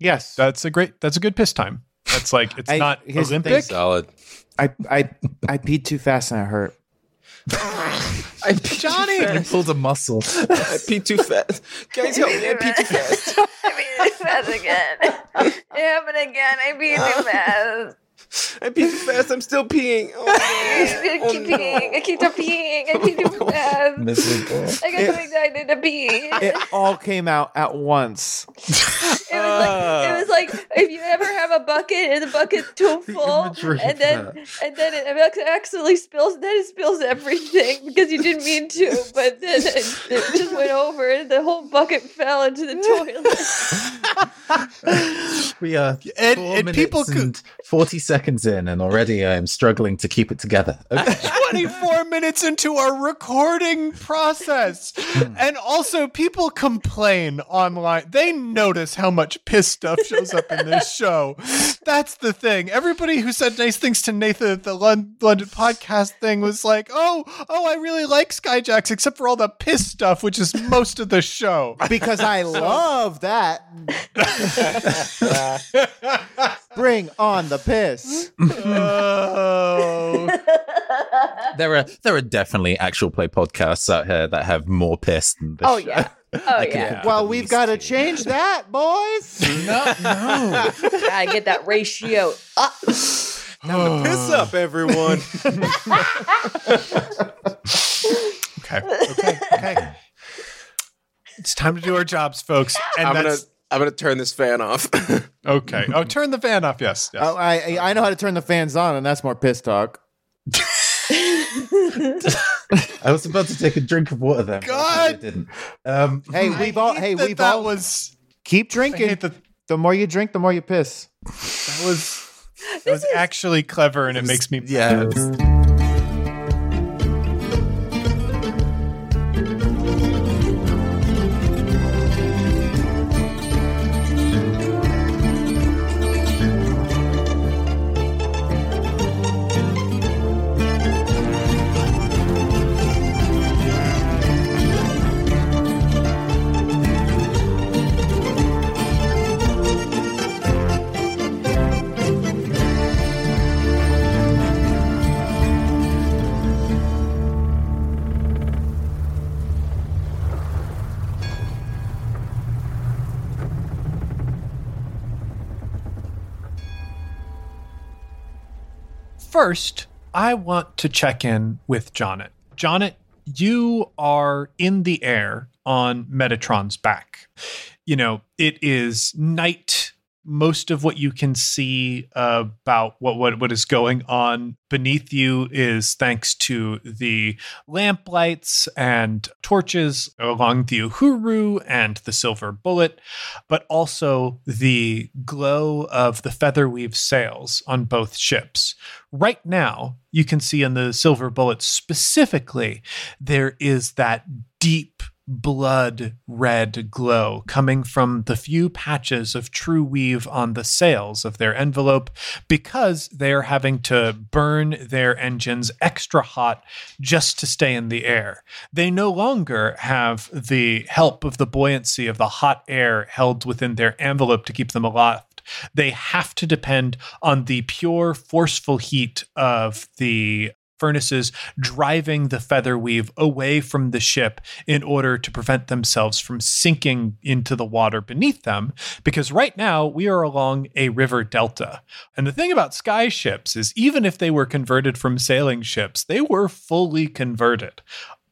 Yes. that's a great. That's a good piss time. That's like it's I- not here's the Olympic. Solid. I I I peed too fast and it hurt. I peed Johnny! too fast. pulled a muscle. I peed too fast. Guys, help me! I peed too fast. I beat too fast again. It happened again. I beat too fast. I peed too fast. I'm still peeing. Oh, I oh, no. keep peeing. I keep on peeing. I peed too fast. Miserable. I got so excited to pee. It all came out at once. It was like it was like if you ever have a bucket and the bucket's too full, and then that. and then it ac- accidentally spills. Then it spills everything because you didn't mean to, but then it, it just went over and the whole bucket fell into the toilet. We are And- four and minutes people could- forty seconds in, and already I am struggling to keep it together. Okay. 24 minutes into our recording process. Hmm. and also, people complain online. They notice how much piss stuff shows up in this show. That's the thing. Everybody who said nice things to Nathan at the London podcast thing was like, oh, oh, I really like Skyjacks, except for all the piss stuff, which is most of the show. Because I love that. Bring on the piss. oh. there are there are definitely actual play podcasts out here that have more piss than this. Oh show. yeah. Oh I yeah. Well, we've got to change that, boys. No, no. Gotta get that ratio up. Time to piss oh. up, everyone. Okay. Okay. Okay. It's time to do our jobs, folks. And I'm gonna that's I'm gonna turn this fan off. okay. Oh, turn the fan off. Yes. yes. Oh, I I know how to turn the fans on, and that's more piss talk. I was about to take a drink of water then. but I God! didn't. Um, Hey, we've all hate hey that we've that all was keep drinking. hate that The more you drink, the more you piss. that was that was actually clever, and it makes me yeah. First, I want to check in with Jonnet. Jonnet, you are in the air on Metatron's back. You know, it is night. Most of what you can see about what, what what is going on beneath you is thanks to the lamplights and torches along the Uhuru and the Silver Bullet, but also the glow of the featherweave sails on both ships. Right now, you can see in the Silver Bullet specifically, there is that deep blood red glow coming from the few patches of true weave on the sails of their envelope because they are having to burn their engines extra hot just to stay in the air. They no longer have the help of the buoyancy of the hot air held within their envelope to keep them aloft. They have to depend on the pure, forceful heat of the furnaces driving the feather weave away from the ship in order to prevent themselves from sinking into the water beneath them. Because right now we are along a river delta. And the thing about sky ships is even if they were converted from sailing ships they were fully converted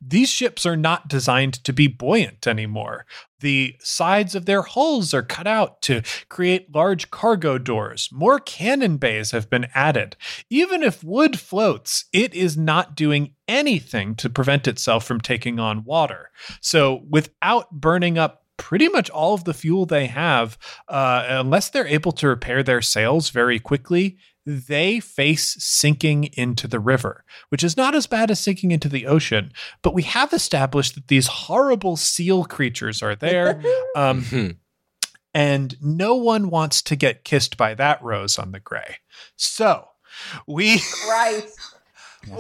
these ships are not designed to be buoyant anymore. The sides of their hulls are cut out to create large cargo doors. More cannon bays have been added. Even if wood floats, it is not doing anything to prevent itself from taking on water. So, without burning up pretty much all of the fuel they have, uh, unless they're able to repair their sails very quickly, they face sinking into the river, which is not as bad as sinking into the ocean. But we have established that these horrible seal creatures are there. Um, Mhm. and no one wants to get kissed by that rose on the gray. So we. Right.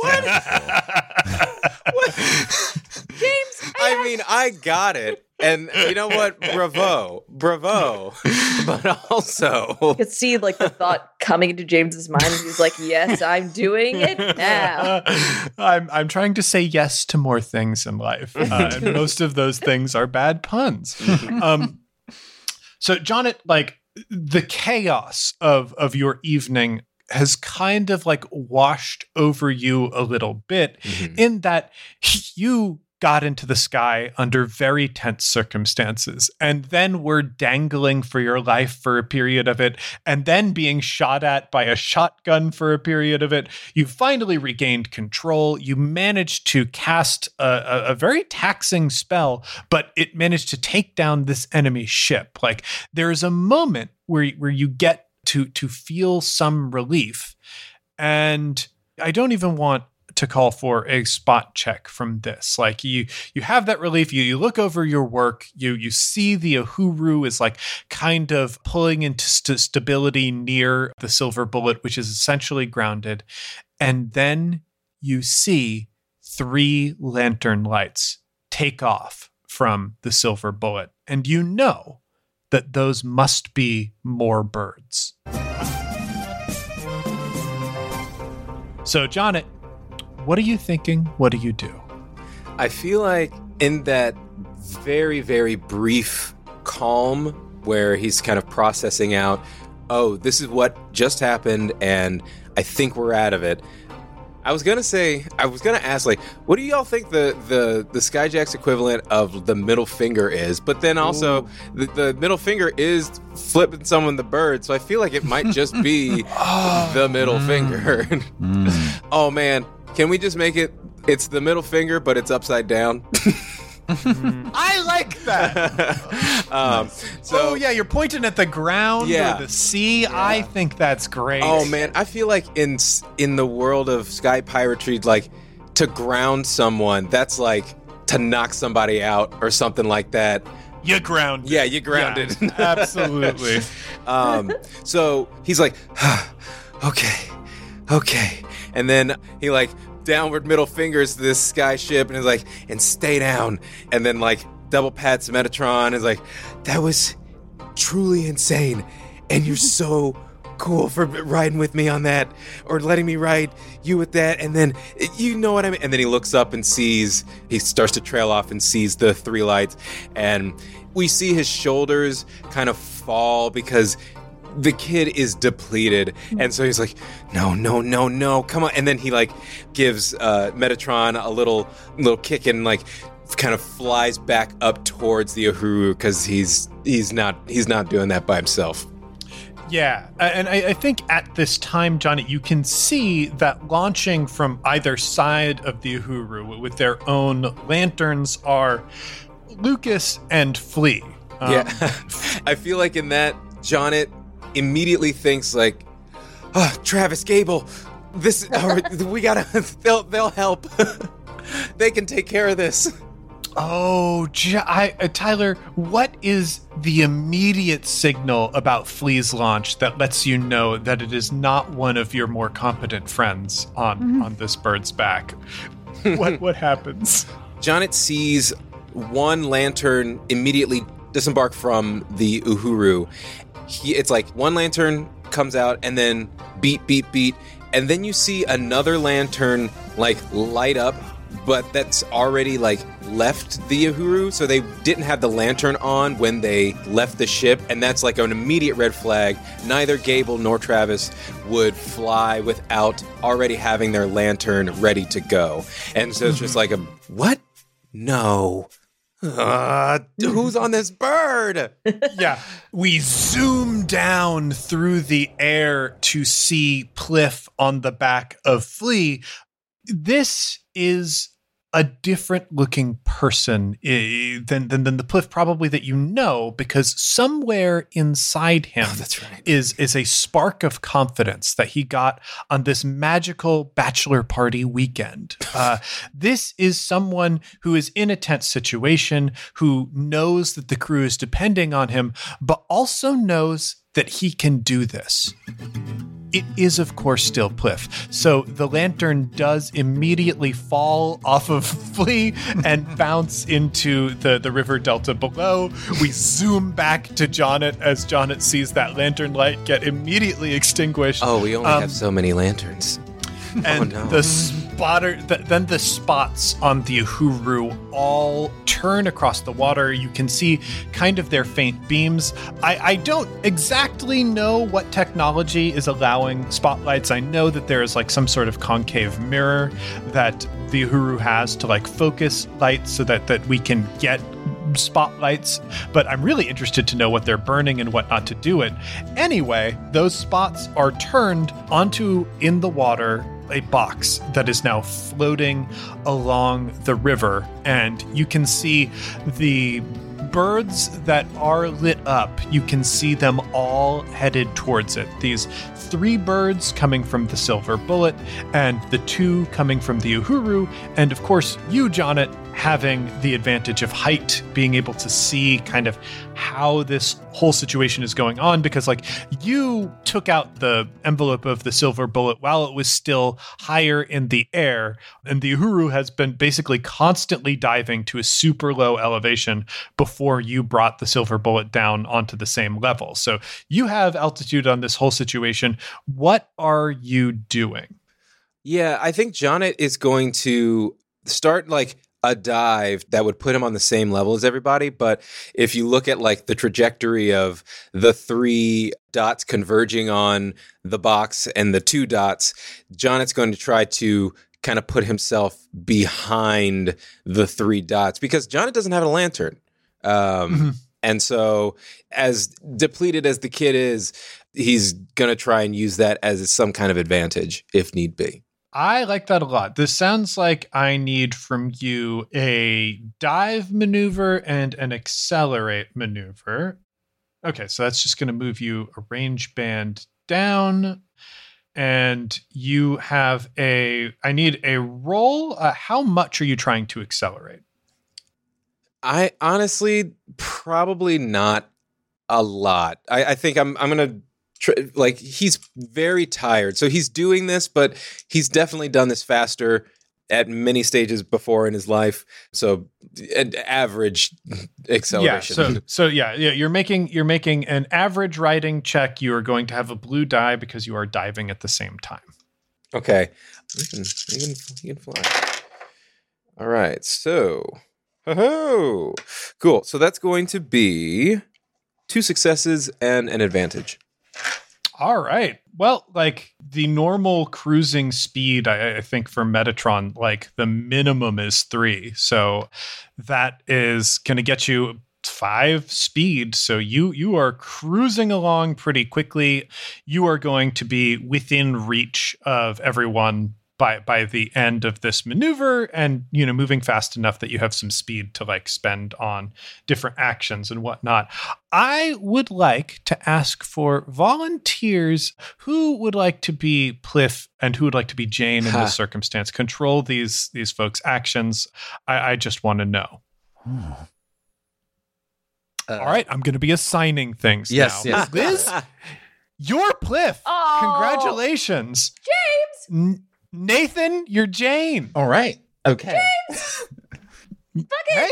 James, I mean, I got it. And you know what? Bravo. Bravo. But also, You could see like the thought coming into James's mind. and He's like, "Yes, I'm doing it now." I'm I'm trying to say yes to more things in life, uh, and most of those things are bad puns. Um, so, John, it like the chaos of of your evening has kind of like washed over you a little bit, Mhm. in that you got into the sky under very tense circumstances and then were dangling for your life for a period of it and then being shot at by a shotgun for a period of it. You finally regained control. You managed to cast a, a, a very taxing spell but it managed to take down this enemy ship. Like there's a moment where where you get to to feel some relief and i don't even want to call for a spot check from this. Like you you have that relief, you you look over your work, you you see the Uhuru is like kind of pulling into st- stability near the silver bullet which is essentially grounded. And then you see three lantern lights take off from the silver bullet and you know that those must be more birds. So, Jonnet, what are you thinking? What do you do? I feel like in that very, very brief calm where he's kind of processing out, oh, this is what just happened, and I think we're out of it. I was gonna say, I was gonna ask, like, what do y'all think the the the Skyjack's equivalent of the middle finger is? But then also, the, the middle finger is flipping someone the bird, so I feel like it might just be the middle finger. Mm. oh man, can we just make it? It's the middle finger, but it's upside down. I like that. um, so oh yeah, you're pointing at the ground Yeah. or the sea. I think that's great. Oh man, I feel like in in the world of sky piratry, like to ground someone, that's like to knock somebody out or something like that. you ground. Yeah, you grounded. Yeah, absolutely. um, so he's like, okay, okay, and then he like downward middle fingers to this sky ship and is like, and stay down, and then like double pats Metatron. Is like, that was truly insane, and you're so cool for riding with me on that or letting me ride you with that. And then you know what i mean? And then he looks up and sees he starts to trail off and sees the three lights. And we see his shoulders kind of fall because the kid is depleted. And so he's like no no no no come on. And then he like gives uh metatron a little little kick and like kind of flies back up towards the Uhuru because he's he's not he's not doing that by himself. Yeah, and I, I think at this time, Johnny, you can see that launching from either side of the Uhuru with their own lanterns are Lucas and Flea. Um, yeah i feel like in that Johnnet immediately thinks like oh travis gable this or, we gotta they'll they'll help they can take care of this Oh, Jo- I, uh, Tyler, what is the immediate signal about Flea's launch that lets you know that it is not one of your more competent friends on on this bird's back? what what happens? Jonnet sees one lantern immediately disembark from the Uhuru. He, it's like one lantern comes out and then beat, beat, beat, and then you see another lantern like light up, but that's already like left the Uhuru, so they didn't have the lantern on when they left the ship, and that's like an immediate red flag. Neither Gable nor Travis would fly without already having their lantern ready to go, and so it's just mm-hmm. like a what? No. Uh, who's on this bird? yeah, we zoom down through the air to see Pliff on the back of Flea. This is a different looking person eh, than, than than the Pliff probably that you know because somewhere inside him Oh, that's right. is is a spark of confidence that he got on this magical bachelor party weekend. Uh, this is someone who is in a tense situation, who knows that the crew is depending on him, but also knows that he can do this. It is, of course, still Pliff. So the lantern does immediately fall off of Flea and bounce into the, the river delta below. We zoom back to Jonnet as Jonnet sees that lantern light get immediately extinguished. Oh, we only Um, have so many lanterns. Oh, and no. the spotter th- then the spots on the uhuru all turn across the water you can see kind of their faint beams I, I don't exactly know what technology is allowing spotlights i know that there is like some sort of concave mirror that the uhuru has to like focus lights so that that we can get spotlights, but I'm really interested to know what they're burning and what not to do it. Anyway, those spots are turned onto in the water a box that is now floating along the river, and you can see the birds that are lit up, you can see them all headed towards it. These three birds coming from the silver bullet, and the two coming from the Uhuru, and of course, you, Jonnet, having the advantage of height, being able to see kind of how this whole situation is going on, because like you took out the envelope of the silver bullet while it was still higher in the air, and the Uhuru has been basically constantly diving to a super low elevation before you brought the silver bullet down onto the same level. So you have altitude on this whole situation. What are you doing? Yeah, I think Jonnet is going to start like a dive that would put him on the same level as everybody. But if you look at like the trajectory of the three dots converging on the box and the two dots, Jonnet's going to try to kind of put himself behind the three dots because Jonnet doesn't have a lantern. Um, Mhm. And so, as depleted as the kid is, he's going to try and use that as some kind of advantage if need be. I like that a lot. This sounds like I need from you a dive maneuver and an accelerate maneuver. Okay, so that's just going to move you a range band down. And you have a, I need a roll. Uh, how much are you trying to accelerate? I honestly probably not a lot. I, I think I'm I'm gonna tr- like he's very tired, so he's doing this, but he's definitely done this faster at many stages before in his life. So an average acceleration. Yeah. So so yeah, yeah, you're making you're making an average riding check. You are going to have a blue die because you are diving at the same time. okay, he can, he can, he can fly. All right, so ho cool. So that's going to be two successes and an advantage. All right. Well, like the normal cruising speed, I, I think for Metatron, like the minimum is three. So that is going to get you five speed. So you you are cruising along pretty quickly. You are going to be within reach of everyone by by the end of this maneuver and you know moving fast enough that you have some speed to like spend on different actions and whatnot i would like to ask for volunteers who would like to be pliff and who would like to be jane in Ha. this circumstance control these these folks actions i, I just want to know Uh, all right i'm going to be assigning things Yes, now. yes. liz you're pliff Oh. congratulations James, N- nathan you're jane All right. Okay. Fuck it. Hey.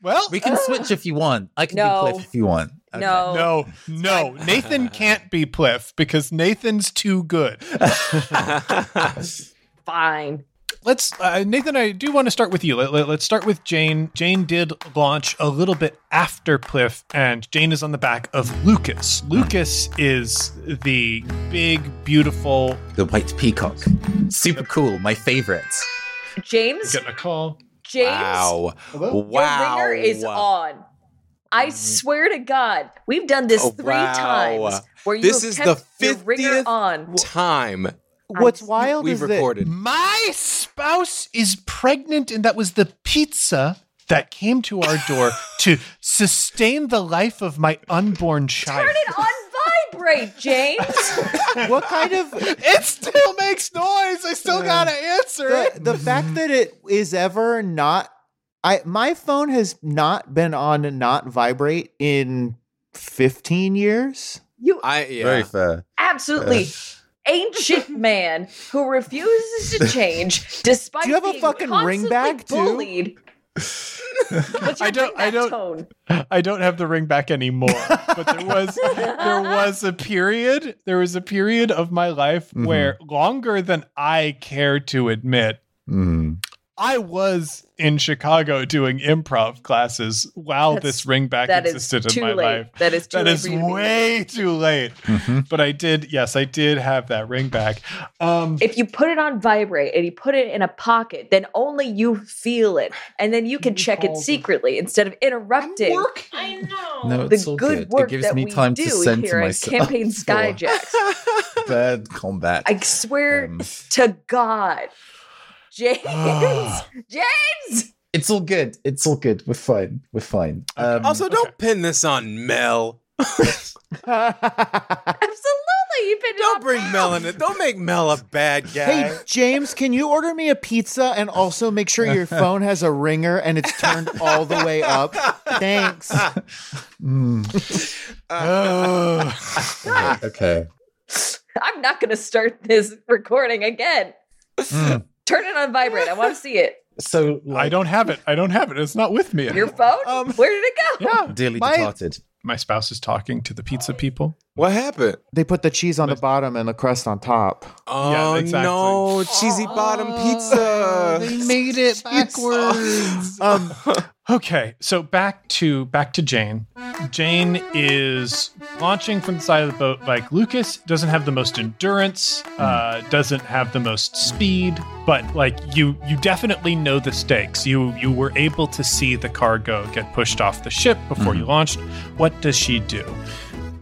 Well, We can uh, switch if you want. I can No. be Pliff if you want. Okay. No. no, no. Nathan can't be Pliff because Nathan's too good. fine. Let's, uh, Nathan. I do want to start with you. Let, let, us start with Jane. Jane did launch a little bit after Pliff, and Jane is on the back of Lucas. Lucas is the big, beautiful. The White Peacock. Super cool. My favorites. James, Getting a call. James, wow. Hello? Wow. your ringer is on. I swear to God, we've done this Oh, three wow. times where you This have is kept the your ringer 50th on. time What's wild We've is that recorded. My spouse is pregnant, and that was the pizza that came to our door to sustain the life of my unborn child. Turn it on vibrate, James. what kind of It still makes noise. I still gotta answer the, it. the fact that it is ever not I my phone has not been on not vibrate in 15 years. You I yeah. Very fair. absolutely ancient man who refuses to change despite Do you have a being fucking ring constantly bag, too? bullied. I don't- I back don't- Tone? I don't have the ring back anymore, but there was there was a period there was a period of my life Mhm. where longer than I care to admit, Mm. I was in Chicago doing improv classes while That's- this ring back existed in my late. life. That is too That late is for to be- way too late. Mhm. But I did, yes, I did have that ring back. Um, If you put it on vibrate and you put it in a pocket, then only you feel it, and then you can check it Balls. secretly instead of interrupting I know. No, the it's all good good. work It gives that me we time do to center here at myself. Campaign for Skyjacks. Bad combat. I swear Um, to God, James, James. it's all good. It's all good. We're fine. We're fine. Um, Also, don't pin this on Mel. Absolutely, you've been Don't bring Mel in it. Don't make Mel a bad guy. Hey James, can you order me a pizza and also make sure your phone has a ringer and it's turned all the way up? Thanks. mm, Ugh. okay. I'm not going to start this recording again. Mm. Turn it on vibrate. I want to see it. So, I don't have it. I don't have it. It's not with me. Your phone? Um, Where did it go? Yeah. dearly My- departed. My spouse is talking to the pizza people. what happened? They put the cheese on the bottom and the crust on top. Oh exactly. no, cheesy bottom pizza. They made it backwards. um, okay, so back to back to Jane. Jane is launching from the side of the boat. Like Lucas doesn't have the most endurance, uh, doesn't have the most speed, but like you, you definitely know the stakes. You you were able to see the cargo get pushed off the ship before you launched. What does she do?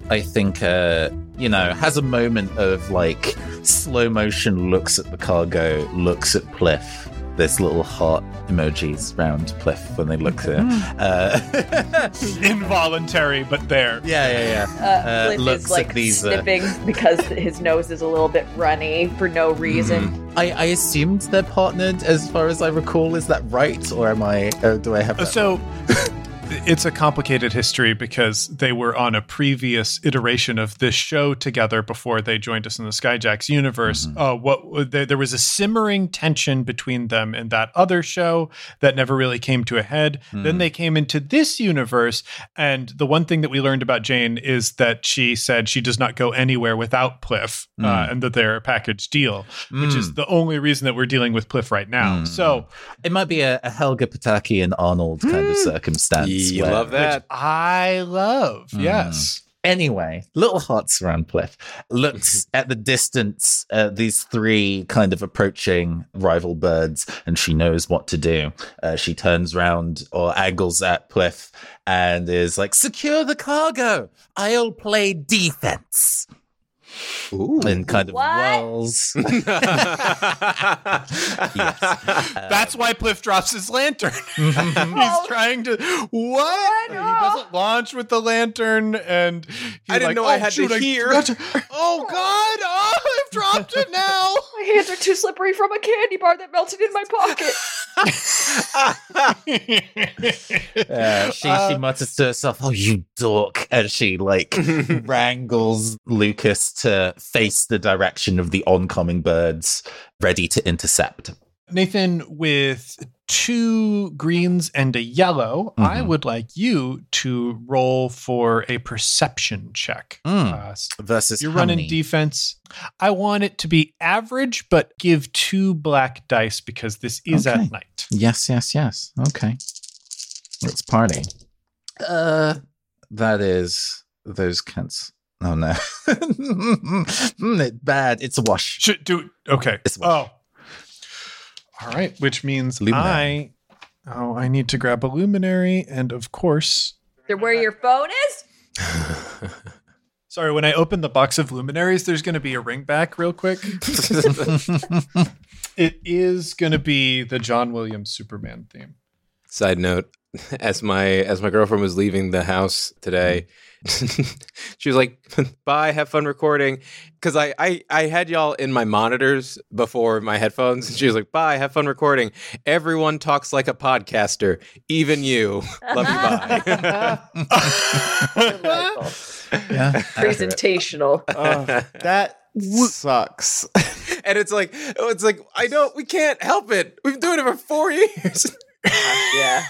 I think, uh, you know, has a moment of like slow motion looks at the cargo, looks at Pliff. There's little heart emojis round Pliff when they look there. Uh, Involuntary, but there. yeah, yeah, yeah. Uh, Uh, Pliff looks is at like these, uh, sniffing because his nose is a little bit runny for no reason. Mm-hmm. I, I assumed they're partnered, as far as I recall. Is that right, or am I? Uh, do I have? That So it's a complicated history because they were on a previous iteration of this show together before they joined us in the Skyjacks universe. Mm-hmm. Uh, what there, there was a simmering tension between them in that other show that never really came to a head. Hmm. Then they came into this universe, and the one thing that we learned about Jane is that she said she does not go anywhere without Pliff, uh, Mm. and that they're a package deal, which is Mm. the only reason that we're dealing with Pliff right now. Mm. So. It might be a, a Helga Pataki and Arnold kind of circumstance. You love that. I love. Mm. Yes. Anyway, little hearts around Pliff looks at the distance, uh, these three kind of approaching rival birds, and she knows what to do. Uh, she turns round or angles at Pliff and is like, Secure the cargo. I'll play defense. Ooh. And kind of What? whirls. yes. Uh, That's why Pliff drops his lantern. He's Oh. trying to what? He doesn't launch with the lantern, and he's I didn't like, know oh, I had to hear." forgot to- oh God! Oh, I've dropped it now. My hands are too slippery from a candy bar that melted in my pocket. Uh, she she mutters to herself, "Oh, you dork!" as she like wrangles Lucas to face the direction of the oncoming birds, ready to intercept. Nathan, with two greens and a yellow, I Mhm. would like you to roll for a perception check. Mm. Uh, s- Versus You're running many? defense. I want it to be average, but give two black dice because this is Okay. at night. Yes, yes, yes. Okay, let's party. Uh, that is those cunts. Oh no, it's bad. It's a wash. Should do okay. It's oh, all right. Which means Luminary. I oh I need to grab a luminary, and of course, They're where your phone is? Sorry, when I open the box of luminaries, there's going to be a ring back real quick. it is going to be the John Williams Superman theme. Side note: as my as my girlfriend was leaving the house today, mm-hmm. she was like, "Bye, have fun recording." Because I, I I had y'all in my monitors before my headphones, and she was like, "Bye, have fun recording." Everyone talks like a podcaster, even you. Love you. Bye. Yeah. Presentational. Oh, that sucks. and it's like, oh, it's like I don't. We can't help it. We've been doing it for four years. Uh, yeah.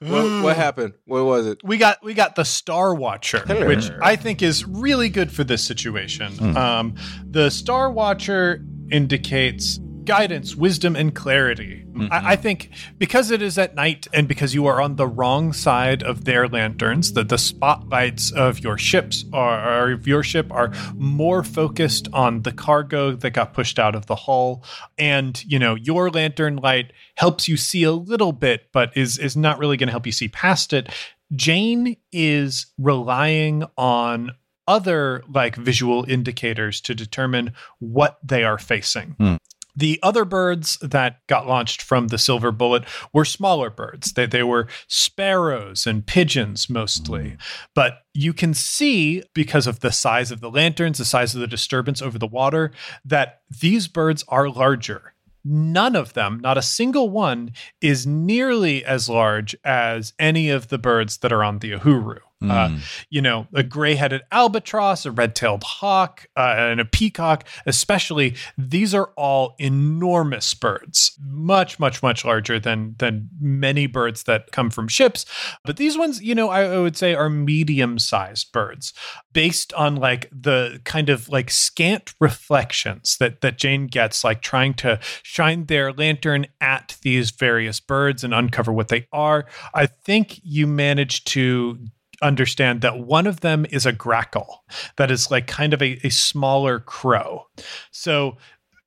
What, what happened? What was it? we got we got the Star Watcher, which I think is really good for this situation. Um, the Star Watcher indicates guidance, wisdom, and clarity. I, I think because it is at night and because you are on the wrong side of their lanterns, that the spotlights of your ships are, or of your ship are more focused on the cargo that got pushed out of the hull, and you know your lantern light helps you see a little bit, but is is not really going to help you see past it. Jane is relying on other like visual indicators to determine what they are facing. Hmm. The other birds that got launched from the silver bullet were smaller birds. They, they were sparrows and pigeons mostly. Mm. But you can see, because of the size of the lanterns, the size of the disturbance over the water, that these birds are larger. None of them, not a single one, is nearly as large as any of the birds that are on the Uhuru. Uh, Mm. you know, a gray headed albatross, a red tailed hawk, uh, and a peacock, especially, these are all enormous birds, much, much, much larger than, than many birds that come from ships. But these ones, you know, I, I would say are medium sized birds based on like the kind of like scant reflections that, that Jane gets, like trying to shine their lantern at these various birds and uncover what they are. I think you manage to understand that one of them is a grackle that is like kind of a, a smaller crow. So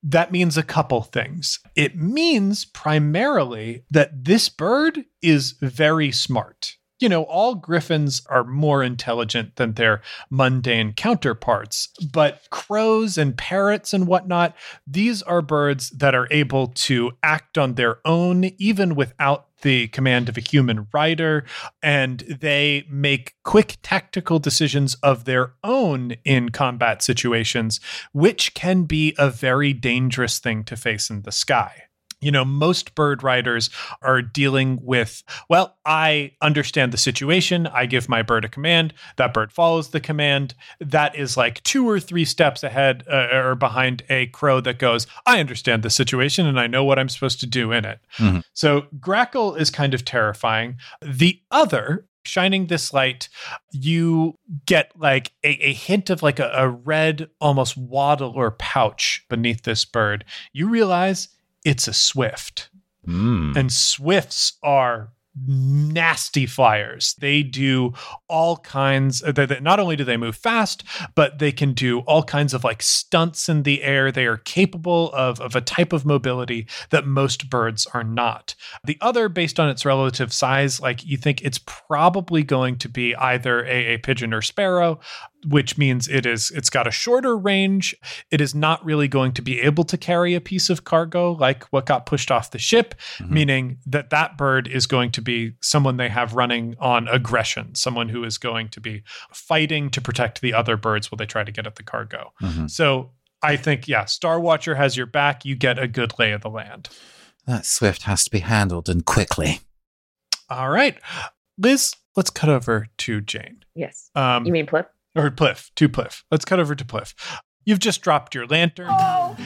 that means a couple things. It means primarily that this bird is very smart. You know, all griffins are more intelligent than their mundane counterparts, but crows and parrots and whatnot, these are birds that are able to act on their own, even without the command of a human rider, and they make quick tactical decisions of their own in combat situations, which can be a very dangerous thing to face in the sky. You know, most bird riders are dealing with, well, I understand the situation. I give my bird a command. That bird follows the command. That is like two or three steps ahead uh, or behind a crow that goes, I understand the situation and I know what I'm supposed to do in it. Mhm. So Grackle is kind of terrifying. The other, shining this light, you get like a, a hint of like a, a red, almost waddle or pouch beneath this bird. You realize it's a swift. Mm. And swifts are nasty flyers. They do all kinds they, they- not only do they move fast, but they can do all kinds of like stunts in the air. They are capable of of a type of mobility that most birds are not. The other based on its relative size, like you think it's probably going to be either a, a pigeon or sparrow, which means it is it's got a shorter range. It is not really going to be able to carry a piece of cargo like what got pushed off the ship, meaning that that bird is going to be someone they have running on aggression, someone who is going to be fighting to protect the other birds while they try to get at the cargo. Mhm. So I think yeah, Star Watcher has your back. You get a good lay of the land. That swift has to be handled and quickly. All right, Liz, let's cut over to Jane. Yes. Um, You mean Plip? Or Pliff, to Pliff. Let's cut over to Pliff. You've just dropped your lantern. Oh,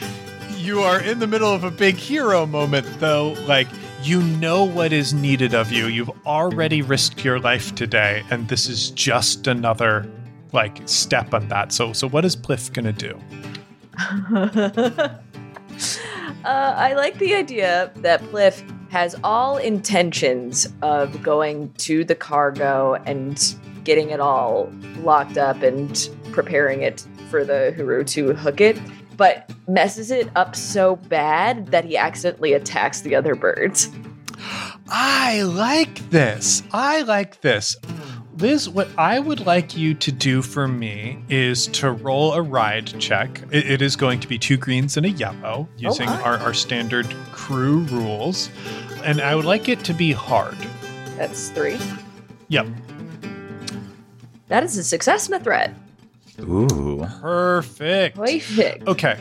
You are in the middle of a big hero moment, though. Like, you know what is needed of you. You've already risked your life today, and this is just another like step on that. So, so what is Pliff gonna do? uh, I like the idea that Pliff has all intentions of going to the cargo and getting it all locked up and preparing it for the Uhuru to hook it, but messes it up so bad that he accidentally attacks the other birds. I like this. I like this. Liz, what I would like you to do for me is to roll a ride check. It, it is going to be two greens and a yellow oh using my. our, our standard crew rules. And I would like it to be hard. That's three. Yep. That is a success and a threat. Ooh. Perfect. Perfect. Okay.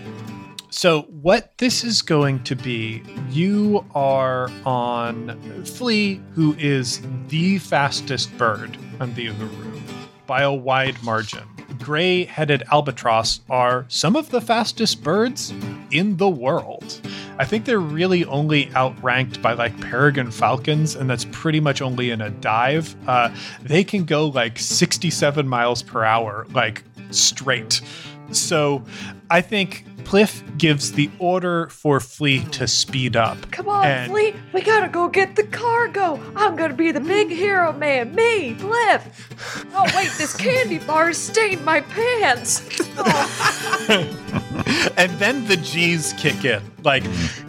So, what this is going to be, you are on Flea, who is the fastest bird on the Uhuru by a wide margin. Gray headed albatross are some of the fastest birds in the world. I think they're really only outranked by like peregrine falcons, and that's pretty much only in a dive. Uh, they can go like 67 miles per hour, like straight. So I think Pliff gives the order for Flea to speed up. Come on, And- Flea. We gotta go get the cargo. I'm gonna be the big hero man. Me, Pliff. Oh, wait, this candy bar stained my pants. Oh, and then the G's kick in. Like,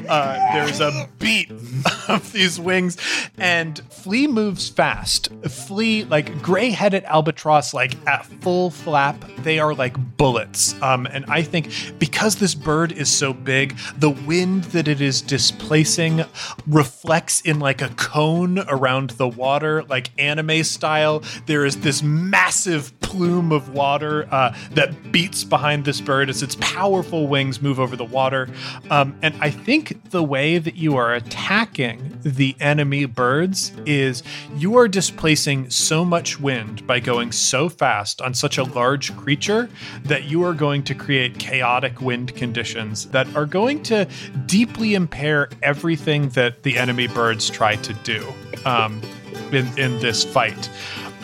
uh, there's a beat of these wings, and Flea moves fast. Flea, like gray headed albatross, like at full flap, they are like bullets. Um, and I think because this bird is so big, the wind that it is displacing reflects in like a cone around the water, like anime style. There is this massive plume of water uh, that beats behind this bird as its powerful wings move over the water. Um, and I think the way that you are attacking the enemy birds is you are displacing so much wind by going so fast on such a large creature that you are going to create chaotic wind conditions that are going to deeply impair everything that the enemy birds try to do um, in, in this fight.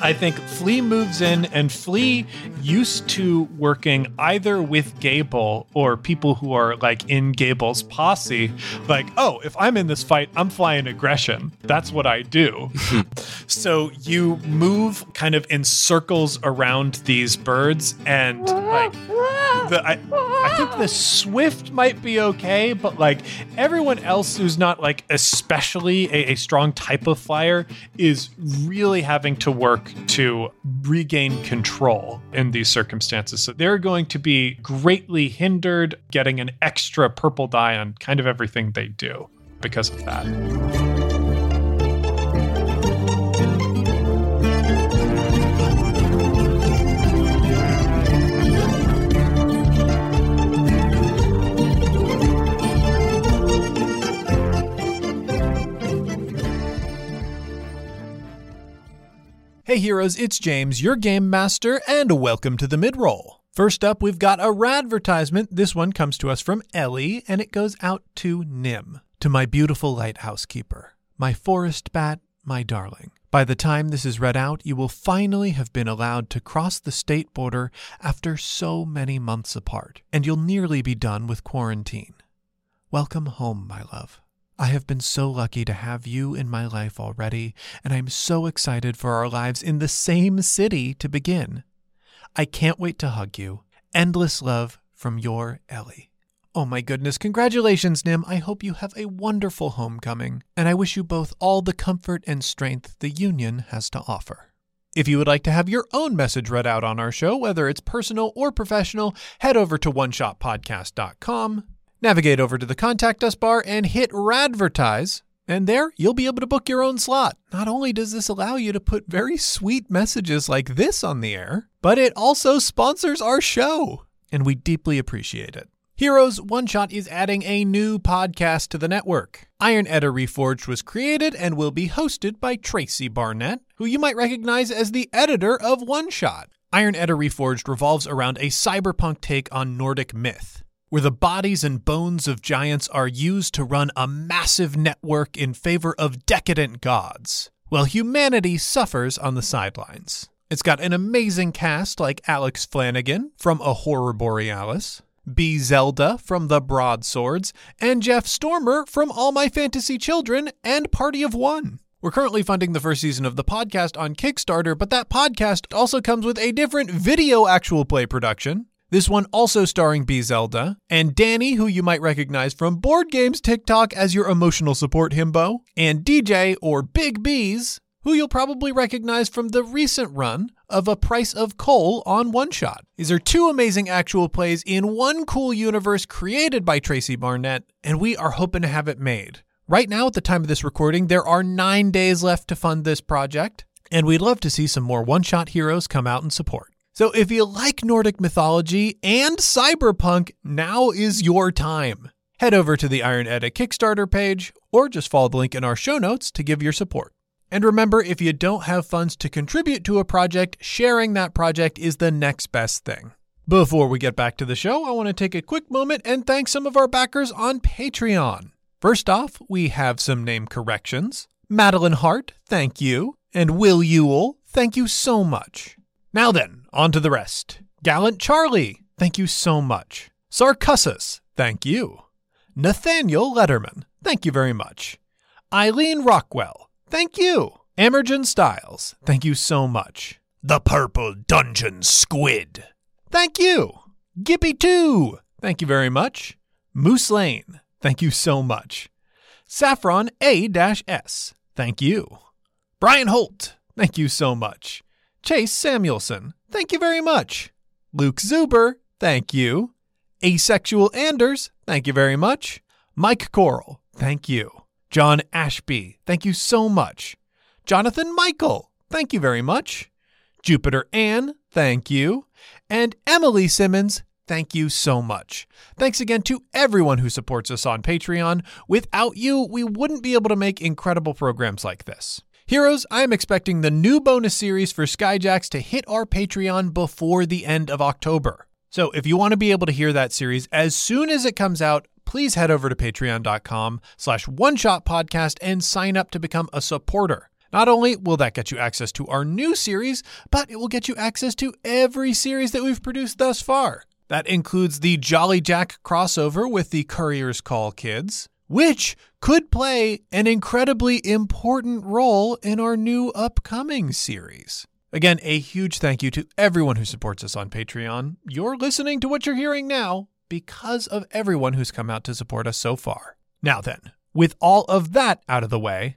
I think Flea moves in, and Flea used to working either with Gable or people who are like in Gable's posse. Like, oh, if I'm in this fight, I'm flying aggression. That's what I do. so you move kind of in circles around these birds, and like the, I, I think the Swift might be okay, but like everyone else who's not like especially a, a strong type of flyer is really having to work to regain control in these circumstances. So they're going to be greatly hindered getting an extra purple die on kind of everything they do because of that. Hey heroes, it's James, your game master, and welcome to the midroll. First up, we've got a radvertisement. This one comes to us from Ellie, and it goes out to Nim, to my beautiful lighthouse keeper, my forest bat, my darling. By the time this is read out, you will finally have been allowed to cross the state border after so many months apart, and you'll nearly be done with quarantine. Welcome home, my love. I have been so lucky to have you in my life already, and I'm so excited for our lives in the same city to begin. I can't wait to hug you. Endless love from your Ellie. Oh my goodness, congratulations, Nim. I hope you have a wonderful homecoming, and I wish you both all the comfort and strength the Union has to offer. If you would like to have your own message read out on our show, whether it's personal or professional, head over to oneshotpodcast.com, navigate over to the contact us bar, and hit Radvertise. And there, you'll be able to book your own slot. Not only does this allow you to put very sweet messages like this on the air, but it also sponsors our show, and we deeply appreciate it. Heroes One Shot is adding a new podcast to the network. Iron Edda Reforged was created and will be hosted by Tracy Barnett, who you might recognize as the editor of One Shot. Iron Edda Reforged revolves around a cyberpunk take on Nordic myth, where the bodies and bones of giants are used to run a massive network in favor of decadent gods, while humanity suffers on the sidelines. It's got an amazing cast like Alex Flanagan from A Horror Borealis, B. Zelda from The Broadswords, and Jeff Stormer from All My Fantasy Children and Party of One. We're currently funding the first season of the podcast on Kickstarter, but that podcast also comes with a different video actual play production. This one also starring B. Zelda, and Danny, who you might recognize from Board Games TikTok as your emotional support himbo, and DJ or Big B's who you'll probably recognize from the recent run of A Price of Coal on One Shot. These are two amazing actual plays in one cool universe created by Tracy Barnett, and we are hoping to have it made. Right now, at the time of this recording, there are nine days left to fund this project, and we'd love to see some more one shot heroes come out and support. So if you like Nordic mythology and cyberpunk, now is your time. Head over to the Iron Edda Kickstarter page, or just follow the link in our show notes to give your support. And remember, if you don't have funds to contribute to a project, sharing that project is the next best thing. Before we get back to the show, I want to take a quick moment and thank some of our backers on Patreon. First off, we have some name corrections. Madeline Hart, thank you. And Will Ewell, thank you so much. Now then, on to the rest. Gallant Charlie, thank you so much. Sarcussus, thank you. Nathaniel Letterman, thank you very much. Eileen Rockwell, Thank you. Emergen Styles, thank you so much. The Purple Dungeon Squid, thank you. Gippy 2, thank you very much. Moose Lane, thank you so much. Saffron A S, thank you. Brian Holt, thank you so much. Chase Samuelson, thank you very much. Luke Zuber, thank you. Asexual Anders, thank you very much. Mike Coral, thank you. John Ashby, thank you so much. Jonathan Michael, thank you very much. Jupiter Ann, thank you. And Emily Simmons, thank you so much. Thanks again to everyone who supports us on Patreon. Without you, we wouldn't be able to make incredible programs like this. Heroes, I am expecting the new bonus series for Skyjacks to hit our Patreon before the end of October. So if you want to be able to hear that series as soon as it comes out, please head over to patreon.com slash one shot podcast and sign up to become a supporter. Not only will that get you access to our new series, but it will get you access to every series that we've produced thus far. That includes the Jolly Jack crossover with the Courier's Call Kids, which could play an incredibly important role in our new upcoming series. Again, a huge thank you to everyone who supports us on Patreon. You're listening to what you're hearing now because of everyone who's come out to support us so far. Now then, with all of that out of the way,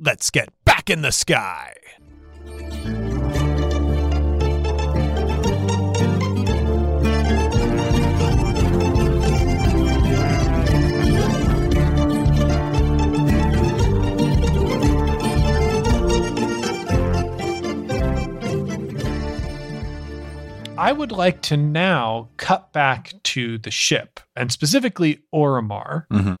Let's get back in the sky. I would like to now cut back to the ship and specifically Oromar. Mhm.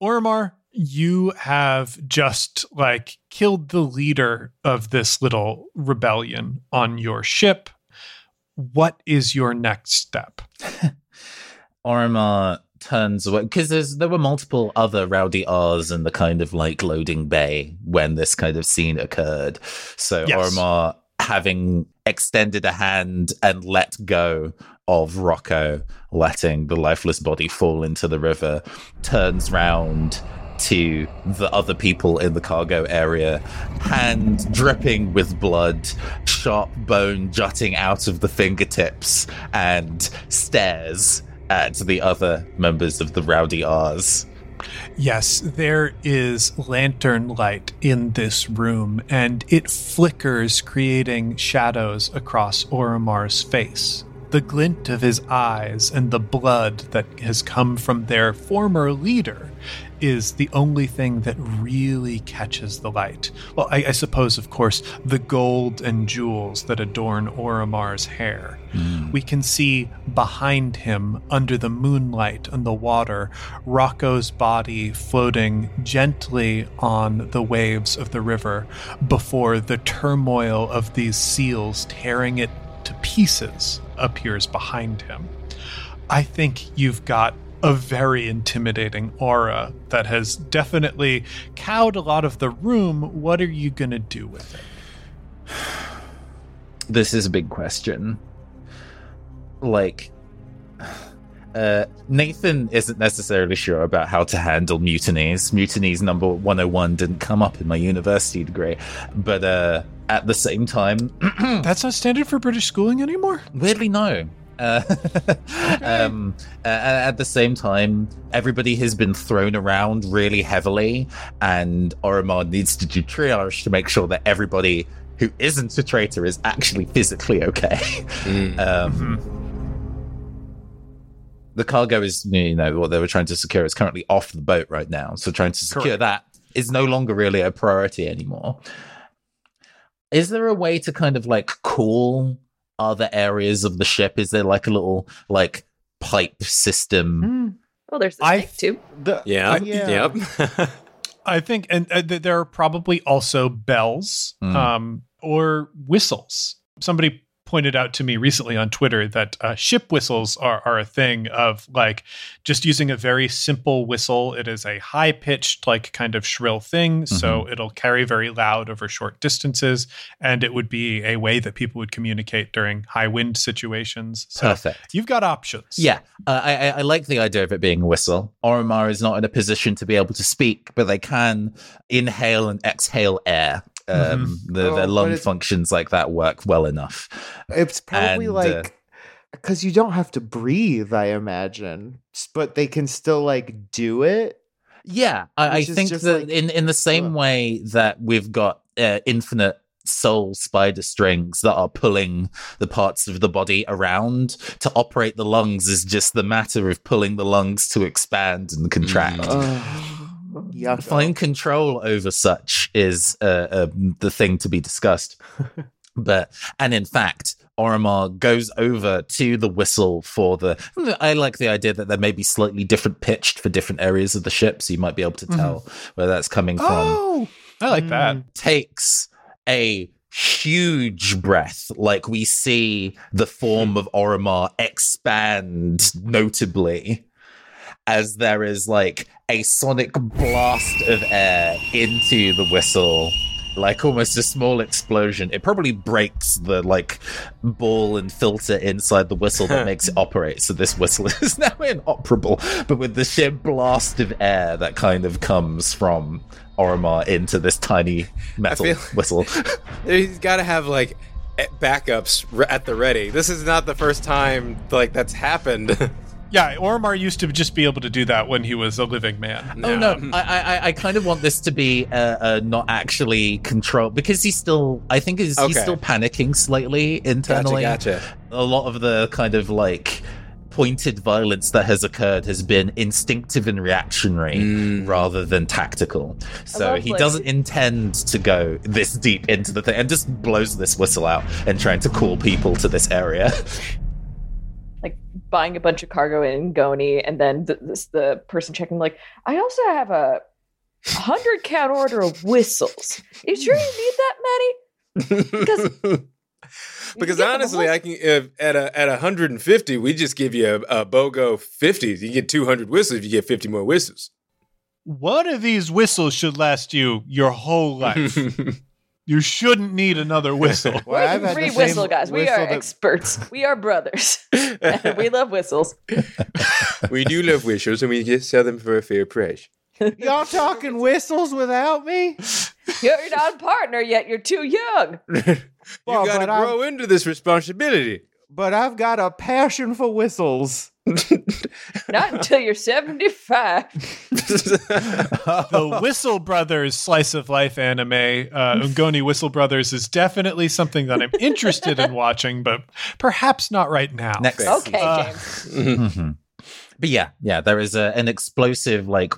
Oromar, you have just like killed the leader of this little rebellion on your ship. What is your next step? Oromar turns away because there's there were multiple other rowdy R's in the kind of like loading bay when this kind of scene occurred. So Yes. Oromar, having extended a hand and let go of Rocco, letting the lifeless body fall into the river, turns round to the other people in the cargo area, hand dripping with blood, sharp bone jutting out of the fingertips, and stares at the other members of the Rowdy R's. Yes, there is lantern light in this room, and it flickers, creating shadows across Oromar's face. The glint of his eyes and the blood that has come from their former leader is the only thing that really catches the light. Well, I, I suppose, of course, the gold and jewels that adorn Oromar's hair. Hmm. We can see behind him, under the moonlight and the water, Rocco's body floating gently on the waves of the river before the turmoil of these seals tearing it to pieces appears behind him. I think you've got a very intimidating aura that has definitely cowed a lot of the room. What are you going to do with it? This is a big question. Like, uh, Nathan isn't necessarily sure about how to handle mutinies. Mutinies number 101 didn't come up in my university degree. But uh, at the same time, That's not standard for British schooling anymore? weirdly, no. Uh, um, uh, at the same time, everybody has been thrown around really heavily, and Oromar needs to do triage to make sure that everybody who isn't a traitor is actually physically okay. Mm. Um, the cargo is, you know, what they were trying to secure is currently off the boat right now. So trying to secure Correct. that is no longer really a priority anymore. Is there a way to kind of like cool other areas of the ship? Is there like a little like pipe system? Hmm. Well, there's the I- too. The, Yeah. yeah. Yep. I think, and uh, th- there are probably also bells Mm. um, or whistles. Somebody pointed out to me recently on Twitter that uh, ship whistles are, are a thing of like just using a very simple whistle. It is a high pitched, like kind of shrill thing. So it'll carry very loud over short distances. And it would be a way that people would communicate during high wind situations. So Perfect. you've got options. Yeah, uh, I, I I like the idea of it being a whistle. Oromar is not in a position to be able to speak, but they can inhale and exhale air. Um, the, Oh, their lung functions like that work well enough. It's probably And, uh, like because you don't have to breathe, I imagine, but they can still like do it. Yeah, I, I think that like- in in the same Ugh. way that we've got uh, infinite soul spider strings that are pulling the parts of the body around to operate the lungs is just the matter of pulling the lungs to expand and contract. Mm. Ugh, yuck. Find control over such is uh, uh, the thing to be discussed. but and in fact, Oromar goes over to the whistle for the. I like the idea that they may be slightly different pitched for different areas of the ship, so you might be able to tell where that's coming from. Oh, I like that. Mm. Takes a huge breath, like we see the form of Oromar expand notably as there is like a sonic blast of air into the whistle like almost a small explosion it probably breaks the like ball and filter inside the whistle that makes it operate so this whistle is now inoperable but with the sheer blast of air that kind of comes from Oromar into this tiny metal whistle He's got to have like backups at the ready. This is not the first time like that's happened. Yeah, Oromar used to just be able to do that when he was a living man. Oh no, I, I I kind of want this to be uh, uh, not actually controlled because he's still I think he's, he's still panicking slightly internally. Gotcha, gotcha. A lot of the kind of like pointed violence that has occurred has been instinctive and reactionary Mm. rather than tactical. So love, he doesn't intend to go this deep into the thing and just blows this whistle out and trying to call people to this area. Like buying a bunch of cargo in Goni, and then the, this, the person checking, like, I also have a hundred count order of whistles. You sure you need that many? Because because honestly, I can if, at a at 150, we just give you a, a BOGO 50. You get 200 whistles if you get 50 more whistles. One of these whistles should last you your whole life. you shouldn't need another whistle. Well, I've We're had free the whistle guys. We whistle are that- experts. We are brothers. and we love whistles. we do love whistles, and we just sell them for a fair price. Y'all talking whistles without me? You're not a partner yet. You're too young. You Well, got to but I'm- grow into this responsibility. But I've got a passion for whistles. Not until you're 75. the Whistle Brothers slice of life anime, uh, Ungoni Whistle Brothers, is definitely something that I'm interested in watching, but perhaps not right now. Next Okay, Uh, James. Mhm. But yeah, yeah, there is a, an explosive like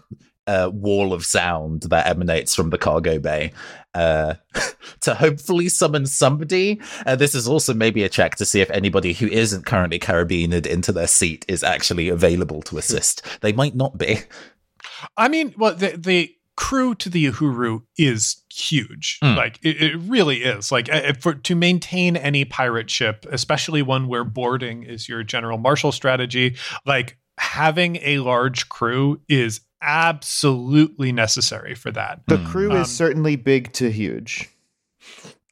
uh, wall of sound that emanates from the cargo bay uh, to hopefully summon somebody. Uh, this is also maybe a check to see if anybody who isn't currently carabined into their seat is actually available to assist. they might not be. I mean, well, the the crew to the Uhuru is huge. Mm. Like it, it really is. Like uh, for to maintain any pirate ship, especially one where boarding is your general marshal strategy, like having a large crew is absolutely necessary for that. The Hmm. crew Um, is certainly big to huge.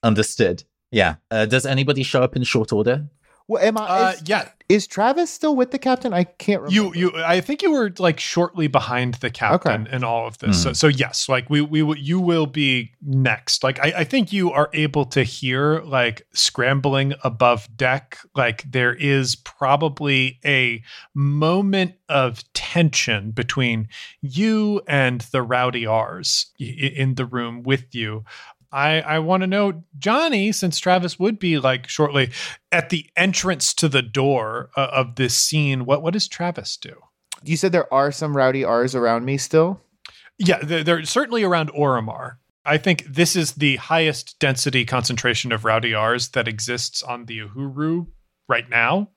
Understood. Yeah. Uh, does anybody show up in short order? Well, am I? Uh, is, yeah, is Travis still with the captain? I can't remember. you you I think you were like shortly behind the captain Okay. in all of this. So, so yes, like we we will- you will be next. Like I, I think you are able to hear like scrambling above deck. Like there is probably a moment of tension between you and the rowdy R's in the room with you. I, I want to know, Johnny, since Travis would be like shortly at the entrance to the door uh, of this scene, what what does Travis do? You said there are some rowdy R's around me still. Yeah, they're, they're certainly around Oromar. I think this is the highest density concentration of rowdy R's that exists on the Uhuru right now.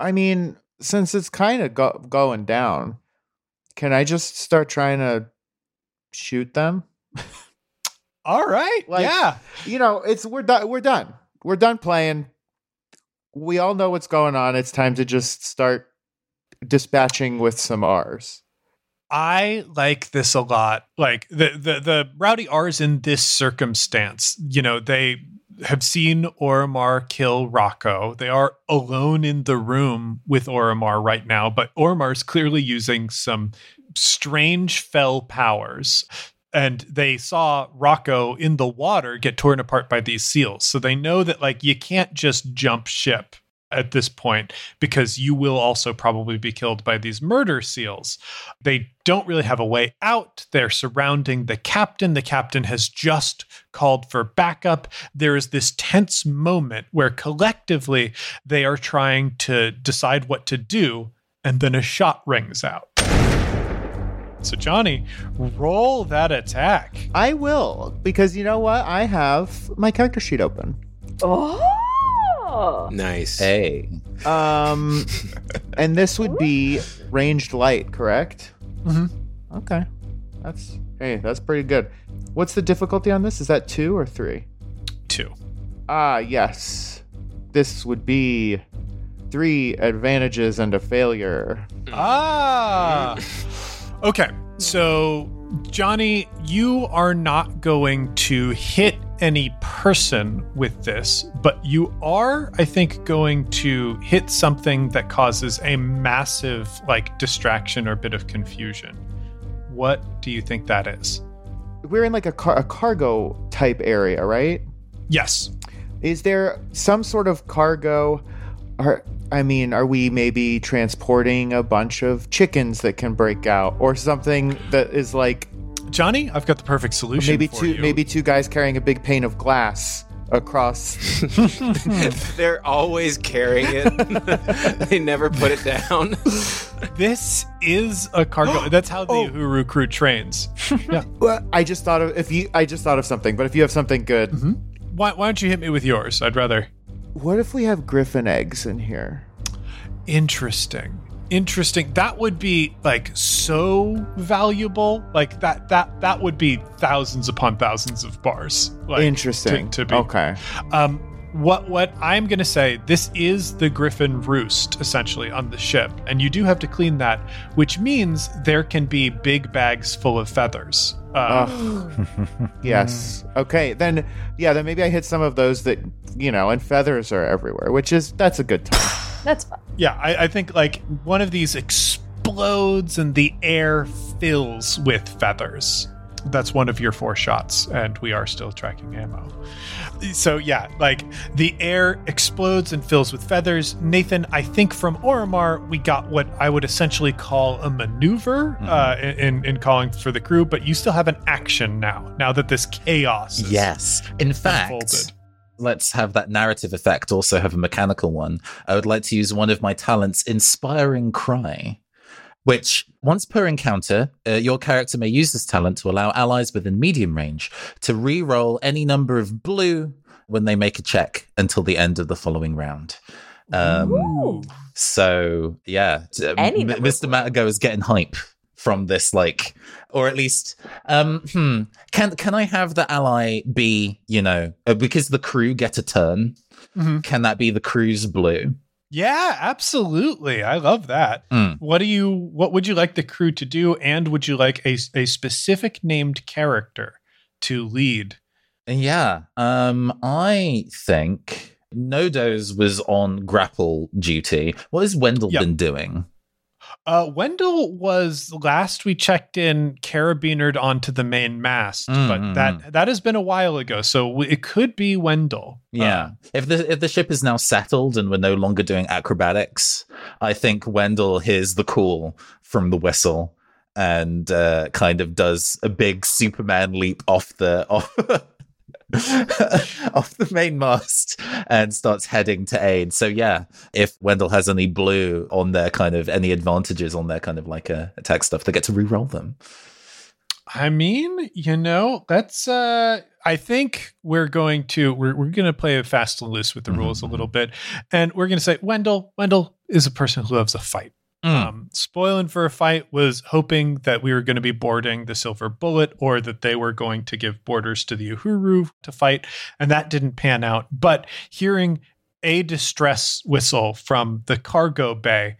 I mean, since it's kind of go- going down, can I just start trying to shoot them? All right. Like- yeah. You know, it's we're done. We're done. We're done playing. We all know what's going on. It's time to just start dispatching with some R's. I like this a lot. Like the the the rowdy R's in this circumstance, you know, they have seen Oromar kill Rocco. They are alone in the room with Oromar right now, but Oromar's clearly using some strange fell powers. And they saw Rocco in the water get torn apart by these seals. So they know that like you can't just jump ship at this point because you will also probably be killed by these murder seals. They don't really have a way out. They're surrounding the captain. The captain has just called for backup. There is this tense moment where collectively they are trying to decide what to do, and then a shot rings out. So, Johnny, roll that attack. I will because you know what? I have my character sheet open. Oh. Nice. Hey. Um, and this would be ranged light, correct? Mhm. Okay, that's hey, that's pretty good. What's the difficulty on this? Is that two or three? Two. Ah, yes. This would be three advantages and a failure. Ah. Okay. Hmm. So, Johnny, you are not going to hit any person with this, but you are, I think, going to hit something that causes a massive, like, distraction or bit of confusion. What do you think that is? We're in like a, car- a cargo type area, right? Yes. Is there some sort of cargo? Are I mean, are we maybe transporting a bunch of chickens that can break out, or something that is like Johnny, I've got the perfect solution. maybe for two you. maybe two guys carrying a big pane of glass across? They're always carrying it. they never put it down. This is a cargo. That's how the Oh. Uhuru crew trains. yeah. Well, I just thought of if you. I just thought of something, but if you have something good, mm-hmm. Why, why don't you hit me with yours? I'd rather. What if we have griffin eggs in here? Interesting. Interesting. That would be like so valuable. Like that that that would be thousands upon thousands of bars. Like, Interesting. To, to be. Okay. Um what what I'm going to say this is the griffin roost essentially on the ship and you do have to clean that which means there can be big bags full of feathers. Uh, Ugh. yes. Okay. Then, yeah. Then maybe I hit some of those that you know, and feathers are everywhere, which is that's a good time. That's fun. Yeah, I, I think like one of these explodes and the air fills with feathers. That's one of your four shots, and we are still tracking ammo. So, yeah, like the air explodes and fills with feathers. Nathan, I think from Oromar, we got what I would essentially call a maneuver uh, in, in calling for the crew, but you still have an action now, now that this chaos is Yes. In fact, unfolded. let's have that narrative effect also have a mechanical one. I would like to use one of my talents, Inspiring Cry, which once per encounter, uh, your character may use this talent to allow allies within medium range to re-roll any number of blue when they make a check until the end of the following round. Um, Ooh. so yeah, Any M- Mr. Madigo is getting hype from this, like, or at least, um, hmm, can can I have the ally be, you know, uh, because the crew get a turn? Mhm. Can that be the crew's blue? Yeah, absolutely. I love that. Mm. What do you what would you like the crew to do and would you like a a specific named character to lead? Yeah. Um, I think Nodos was on grapple duty. What has Wendell Yep. been doing? Uh Wendell was last we checked in carabinered onto the main mast, Mm, but mm, that that has been a while ago. So it could be Wendell. Yeah. Uh, if the if the ship is now settled and we're no longer doing acrobatics, I think Wendell hears the call from the whistle and uh, kind of does a big Superman leap off the off off the main mast and starts heading to aid. So yeah, if Wendell has any blue on their kind of any advantages on their kind of like uh, attack stuff, they get to re-roll them. I mean, you know, let's uh I think we're going to we're we're going to play it fast and loose with the rules a little bit. And we're going to say Wendell Wendell is a person who loves a fight. Mm. Um, spoiling for a fight was hoping that we were going to be boarding the Silver Bullet or that they were going to give boarders to the Uhuru to fight, and that didn't pan out. But hearing a distress whistle from the cargo bay,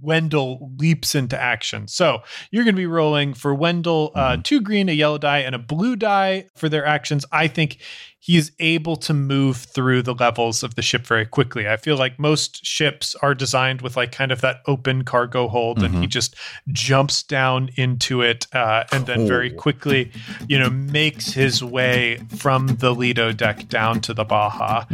Wendell leaps into action. So you're going to be rolling for Wendell uh, two green, a yellow die, and a blue die for their actions. I think he is able to move through the levels of the ship very quickly. I feel like most ships are designed with like kind of that open cargo hold, and he just jumps down into it uh, and then very quickly, you know, makes his way from the Lido deck down to the Baja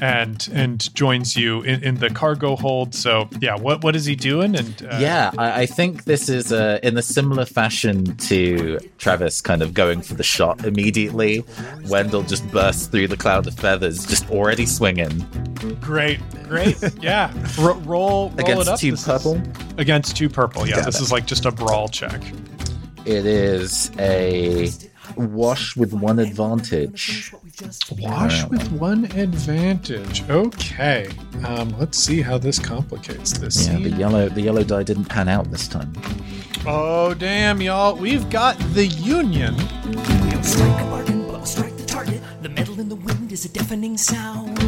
and and joins you in, in the cargo hold. So yeah, what what is he doing? And uh, yeah, I, I think this is uh, in a similar fashion to Travis kind of going for the shot immediately. Wendell just bursts through the cloud of feathers, just already swinging great, great, yeah. R- roll roll against up. two This is- purple. against two purple. Yeah, Got this it. is like just a brawl check. It is a wash with one advantage. Wash with one advantage. Okay, um, let's see how this complicates this. Yeah, the yellow the yellow die didn't pan out this time. Oh damn, y'all! We've got the Union. We'll strike a bargain, blow, strike the target. The metal in the wind is a deafening sound.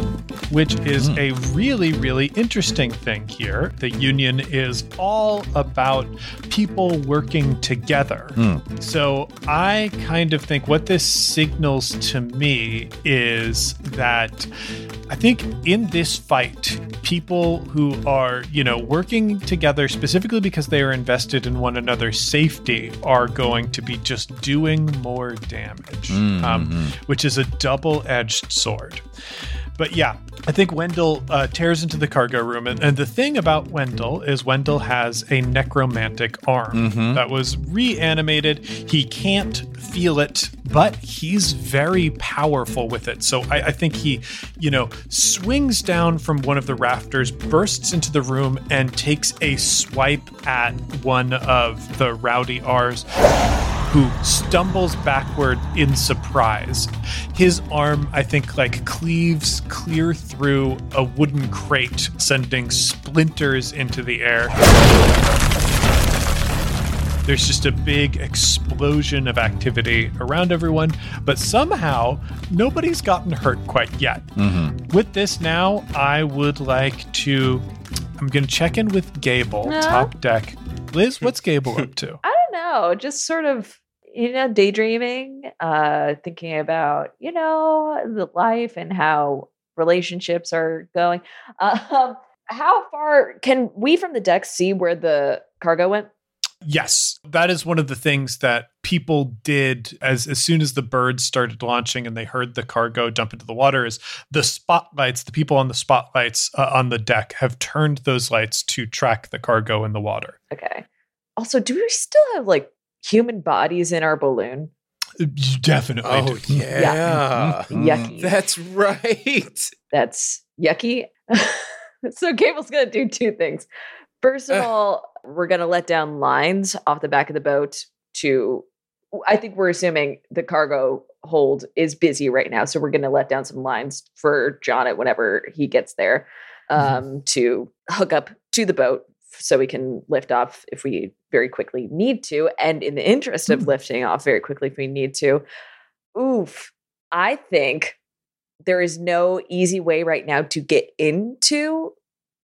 which is hmm. a really, really interesting thing here. The union is all about people working together. Hmm. So I kind of think what this signals to me is that I think in this fight, people who are, you know, working together specifically because they are invested in one another's safety are going to be just doing more damage, hmm, um, which is a double edged sword. But yeah, I think Wendell uh, tears into the cargo room. And, and the thing about Wendell is Wendell has a necromantic arm that was reanimated. He can't feel it, but he's very powerful with it. So I, I think he, you know, swings down from one of the rafters, bursts into the room, and takes a swipe at one of the rowdy R's who stumbles backward in surprise. His arm, I think, like cleaves clear through a wooden crate, sending splinters into the air. There's just a big explosion of activity around everyone, but somehow nobody's gotten hurt quite yet. Mm-hmm. With this now, I would like to. I'm going to check in with Gable, No. top deck. Liz, what's Gable up to? I don't know, just sort of you know daydreaming, uh thinking about, you know, the life and how relationships are going. Um how far can we from the deck see where the cargo went? Yes, that is one of the things that people did as as soon as the birds started launching and they heard the cargo dump into the water. Is the spotlights, the people on the spotlights uh, on the deck have turned those lights to track the cargo in the water. Okay. Also, do we still have like human bodies in our balloon? Definitely Oh do. yeah, Yucky. that's right. That's yucky. so Gable's gonna do two things. First of Ugh. all, we're gonna let down lines off the back of the boat to I think we're assuming the cargo hold is busy right now. So we're gonna let down some lines for Jonnet whenever he gets there um, to hook up to the boat so we can lift off if we very quickly need to. And in the interest of mm. lifting off very quickly if we need to, oof, I think there is no easy way right now to get into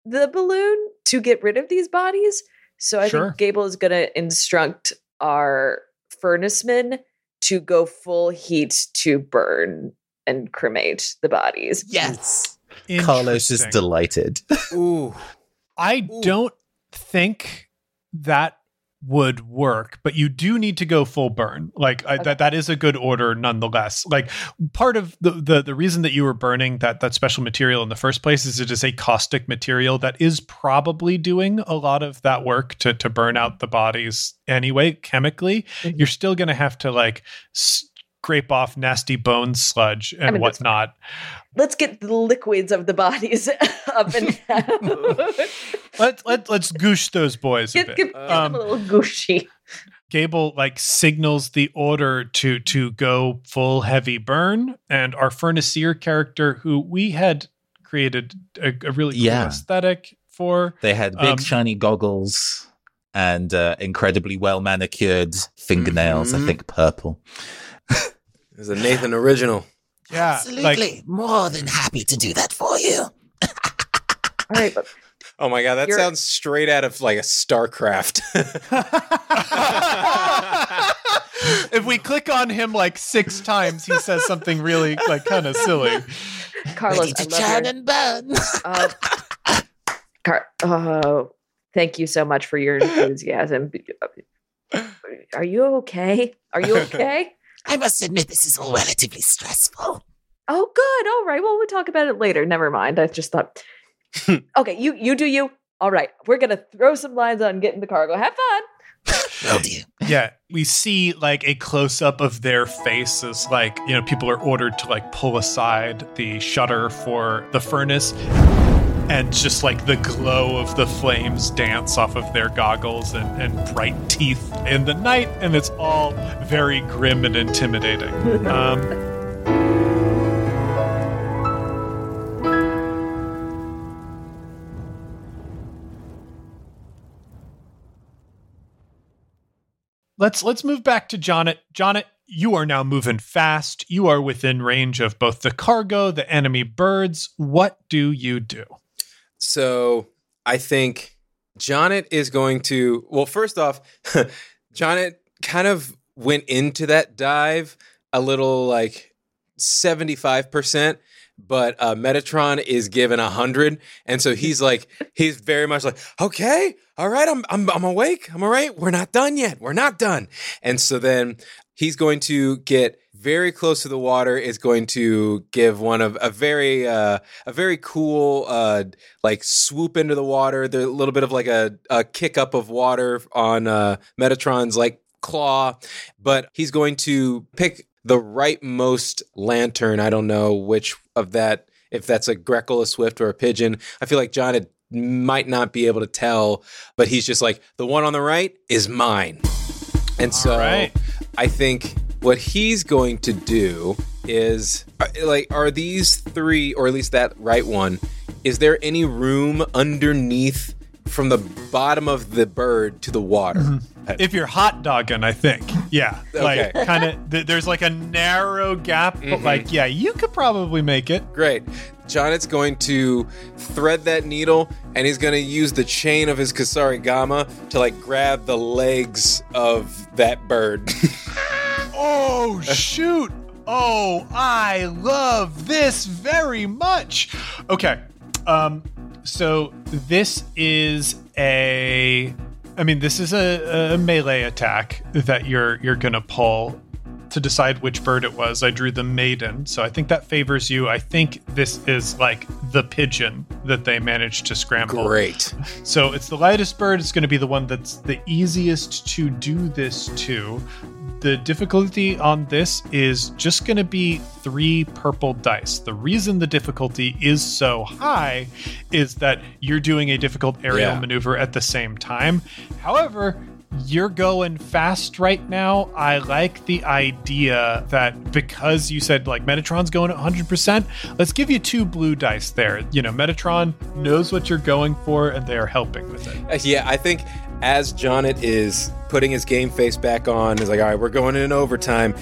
the balloon to get rid of these bodies. So I Sure. think Gable is going to instruct our furnacemen to go full heat to burn and cremate the bodies. Yes. Carlos is delighted. Ooh. I Ooh. don't think that would work, but you do need to go full burn. Like I, that, that is a good order nonetheless. Like part of the, the the reason that you were burning that that special material in the first place is it is a caustic material that is probably doing a lot of that work to to burn out the bodies anyway chemically. Mhm. You're still going to have to like scrape off nasty bone sludge and mean, whatnot. Let's get the liquids of the bodies up and down. Let's let, let's goosh those boys a bit. get, get Um, them a little gushy. Gable like signals the order to to go full heavy burn, and our furnacier character, who we had created a, a really cool Yeah. aesthetic for, They had big Um, shiny goggles and uh, incredibly well manicured fingernails. Mhm. I think purple. It's a Nathan original. yeah, like more than happy to do that for you. All right, but Oh my god, that You're- sounds straight out of like a StarCraft. if we click on him like six times, he says something really like kind of silly. Carlos, I love your, and burn. uh, Car- oh, thank you so much for your enthusiasm. Are you okay? Are you okay? I must admit, this is all relatively stressful. Oh, good. All right. Well, we'll talk about it later. Never mind. I just thought. okay, you you do you. All right, we're gonna throw some lines on getting the cargo. Have fun. Will do. Yeah, we see like a close up of their faces. Like, you know, people are ordered to like pull aside the shutter for the furnace. And just like the glow of the flames dance off of their goggles and, and bright teeth in the night. And it's all very grim and intimidating. Um, let's let's move back to Jonnet. Jonnet, you are now moving fast. You are within range of both the cargo, the enemy birds. What do you do? So I think Jonnet is going to. Well, first off, Jonnet kind of went into that dive a little like 75%, but uh, Metatron is given 100. And so he's like, he's very much like, okay, all right, I'm, I'm, I'm awake. I'm all right. We're not done yet. We're not done. And so then he's going to get very close to the water is going to give one of a very uh a very cool uh like swoop into the water. There's a little bit of like a, a kick up of water on uh metatron's like claw. But he's going to pick the rightmost lantern. I don't know which of that if that's a greckle a swift or a pigeon. I feel like Jonnet might not be able to tell but he's just like the one on the right is mine. And so right. I think what he's going to do is uh, like are these three or at least that right one is there any room underneath from the bottom of the bird to the water If you're hot dogging, I think, yeah, like Okay. kind of. Th- there's like a narrow gap, but like, yeah, you could probably make it. great Jonnet's going to thread that needle and he's going to use the chain of his Kusarigama to like grab the legs of that bird. Oh shoot! Oh, I love this very much. Okay, um, so this is a. I mean, this is a, a melee attack that you're you're gonna pull to decide which bird it was. I drew the maiden, so I think that favors you. I think this is like the pigeon that they managed to scramble. great. So it's the lightest bird. It's going to be the one that's the easiest to do this to. The difficulty on this is just going to be three purple dice. The reason the difficulty is so high is that you're doing a difficult aerial Yeah. maneuver at the same time. However, you're going fast right now. I like the idea that because you said like Metatron's going at 100%, let's give you two blue dice there. You know, Metatron knows what you're going for and they are helping with it. Uh, Yeah, I think as Jonnet is putting his game face back on, is like, all right, we're going in overtime.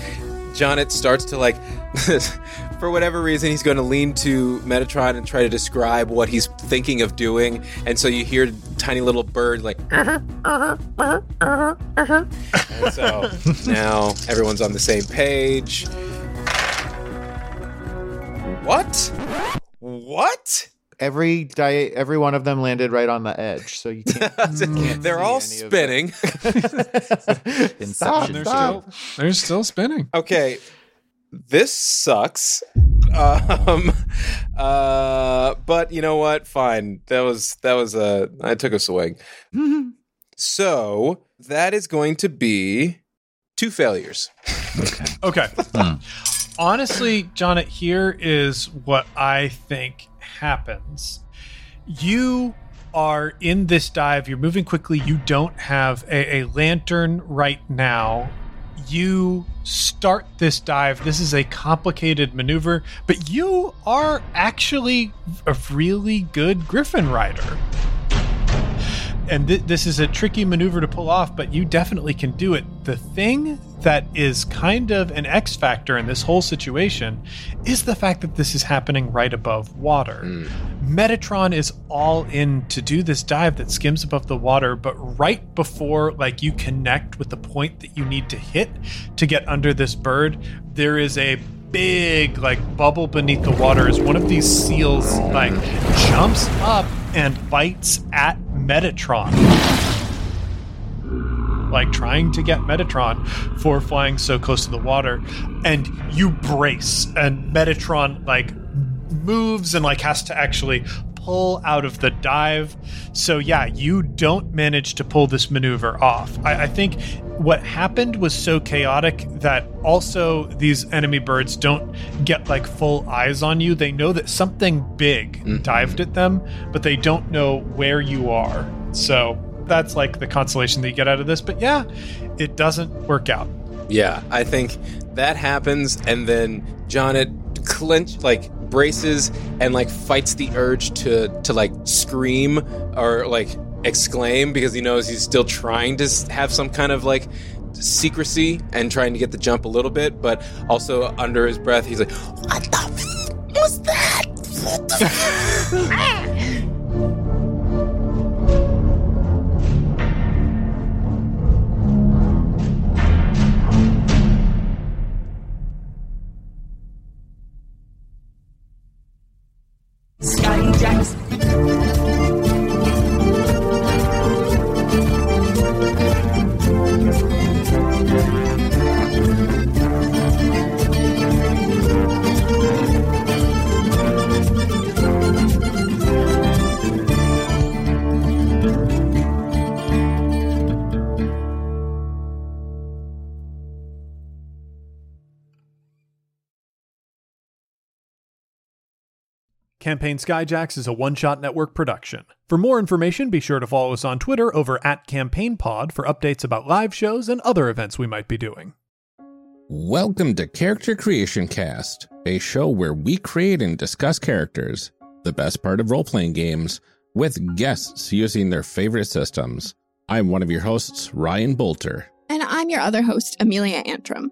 Jonnet starts to like for whatever reason, he's going to lean to Metatron and try to describe what he's thinking of doing. And so you hear tiny little bird like. Uh-huh, uh-huh, uh-huh, and so now everyone's on the same page. What? What? Every die, every one of them landed right on the edge, so you can't. They're all see any of spinning. Inception. They're still, they're still spinning. okay, this sucks. Um, uh, but you know what? Fine. That was that was a. I took a swing. so that is going to be two failures. Okay. Honestly, Jonnet, here is what I think happens. You are in this dive, you're moving quickly, you don't have a, a lantern right now. You start this dive. This is a complicated maneuver, but you are actually a really good Griffin rider and th- this is a tricky maneuver to pull off, but you definitely can do it. The thing that is kind of an X factor in this whole situation is the fact that this is happening right above water. Hmm. Metatron is all in to do this dive that skims above the water, but right before like you connect with the point that you need to hit to get under this bird, there is a big like bubble beneath the water as one of these seals like jumps up and bites at Metatron. Like trying to get Metatron for flying so close to the water. And you brace, and Metatron like moves and like has to actually pull out of the dive. So yeah, you don't manage to pull this maneuver off. I, I think what happened was so chaotic that also these enemy birds don't get like full eyes on you. They know that something big mm-hmm. dived at them, but they don't know where you are. So that's like the consolation that you get out of this. But yeah, it doesn't work out. Yeah, I think that happens, and then Jonnet clench like braces and like fights the urge to to like scream or like exclaim because he knows he's still trying to have some kind of like secrecy and trying to get the jump a little bit, but also under his breath he's like, What the f- was that? Campaign Skyjacks is a one shot network production. For more information, be sure to follow us on Twitter over at CampaignPod for updates about live shows and other events we might be doing. Welcome to Character Creation Cast, a show where we create and discuss characters, the best part of role playing games, with guests using their favorite systems. I'm one of your hosts, Ryan Bolter. And I'm your other host, Amelia Antrim.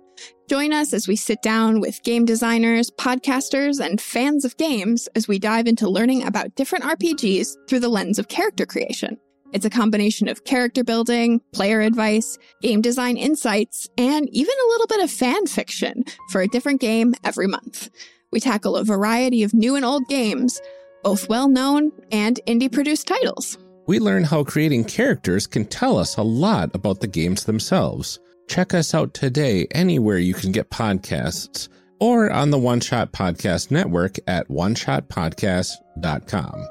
Join us as we sit down with game designers, podcasters, and fans of games as we dive into learning about different RPGs through the lens of character creation. It's a combination of character building, player advice, game design insights, and even a little bit of fan fiction for a different game every month. We tackle a variety of new and old games, both well known and indie produced titles. We learn how creating characters can tell us a lot about the games themselves. Check us out today anywhere you can get podcasts or on the One Shot Podcast Network at oneshotpodcast.com.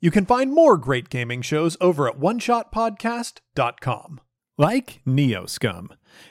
You can find more great gaming shows over at oneshotpodcast.com. Like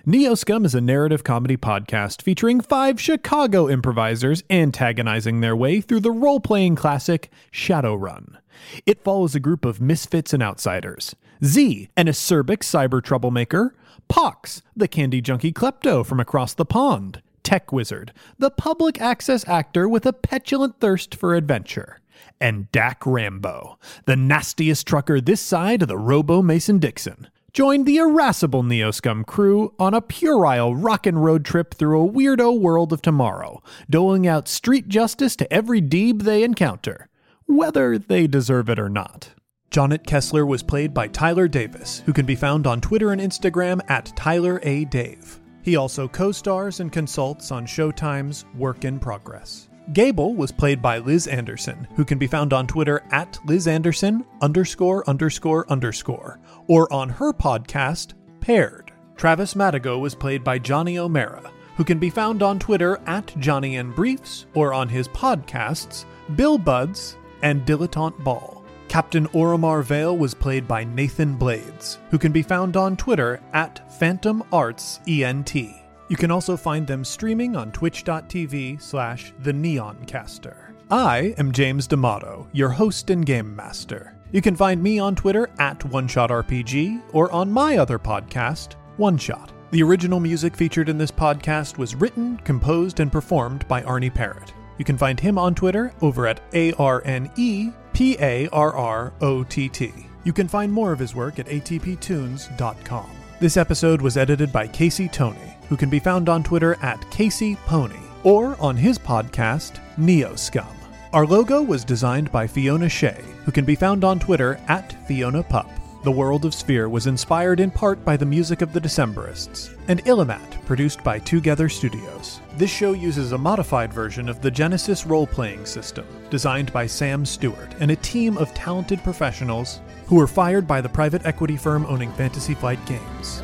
Neoscum. Neoscum is a narrative comedy podcast featuring five Chicago improvisers antagonizing their way through the role playing classic Shadowrun. It follows a group of misfits and outsiders Z, an acerbic cyber troublemaker, Pox, the candy junkie klepto from across the pond, Tech Wizard, the public access actor with a petulant thirst for adventure, and Dak Rambo, the nastiest trucker this side of the Robo Mason Dixon. Join the irascible Neoscum crew on a puerile rockin' road trip through a weirdo world of tomorrow, doling out street justice to every deeb they encounter, whether they deserve it or not. Jonnet Kessler was played by Tyler Davis, who can be found on Twitter and Instagram at Tyler A. Dave. He also co stars and consults on Showtime's Work in Progress. Gable was played by Liz Anderson, who can be found on Twitter at Liz Anderson underscore underscore underscore, or on her podcast, Paired. Travis Madigo was played by Johnny O'Mara, who can be found on Twitter at Johnny Briefs, or on his podcasts, Bill Buds and Dilettante Ball. Captain Oromar Vale was played by Nathan Blades, who can be found on Twitter at Phantom Arts ENT. You can also find them streaming on twitch.tv slash the neoncaster. I am James D'Amato, your host and game master. You can find me on Twitter at OneShotRPG or on my other podcast, One Shot. The original music featured in this podcast was written, composed, and performed by Arne Parrott. You can find him on Twitter over at A R N E P A R R O T T. You can find more of his work at atptunes.com. This episode was edited by Casey Tony, who can be found on Twitter at Casey Pony or on his podcast, Neo Scum. Our logo was designed by Fiona Shea, who can be found on Twitter at Fiona Pup. The World of Sphere was inspired in part by the music of the Decemberists, and Illimat, produced by Twogether Studios. This show uses a modified version of the Genesys role playing system, designed by Sam Stewart and a team of talented professionals who were fired by the private equity firm owning Fantasy Flight Games.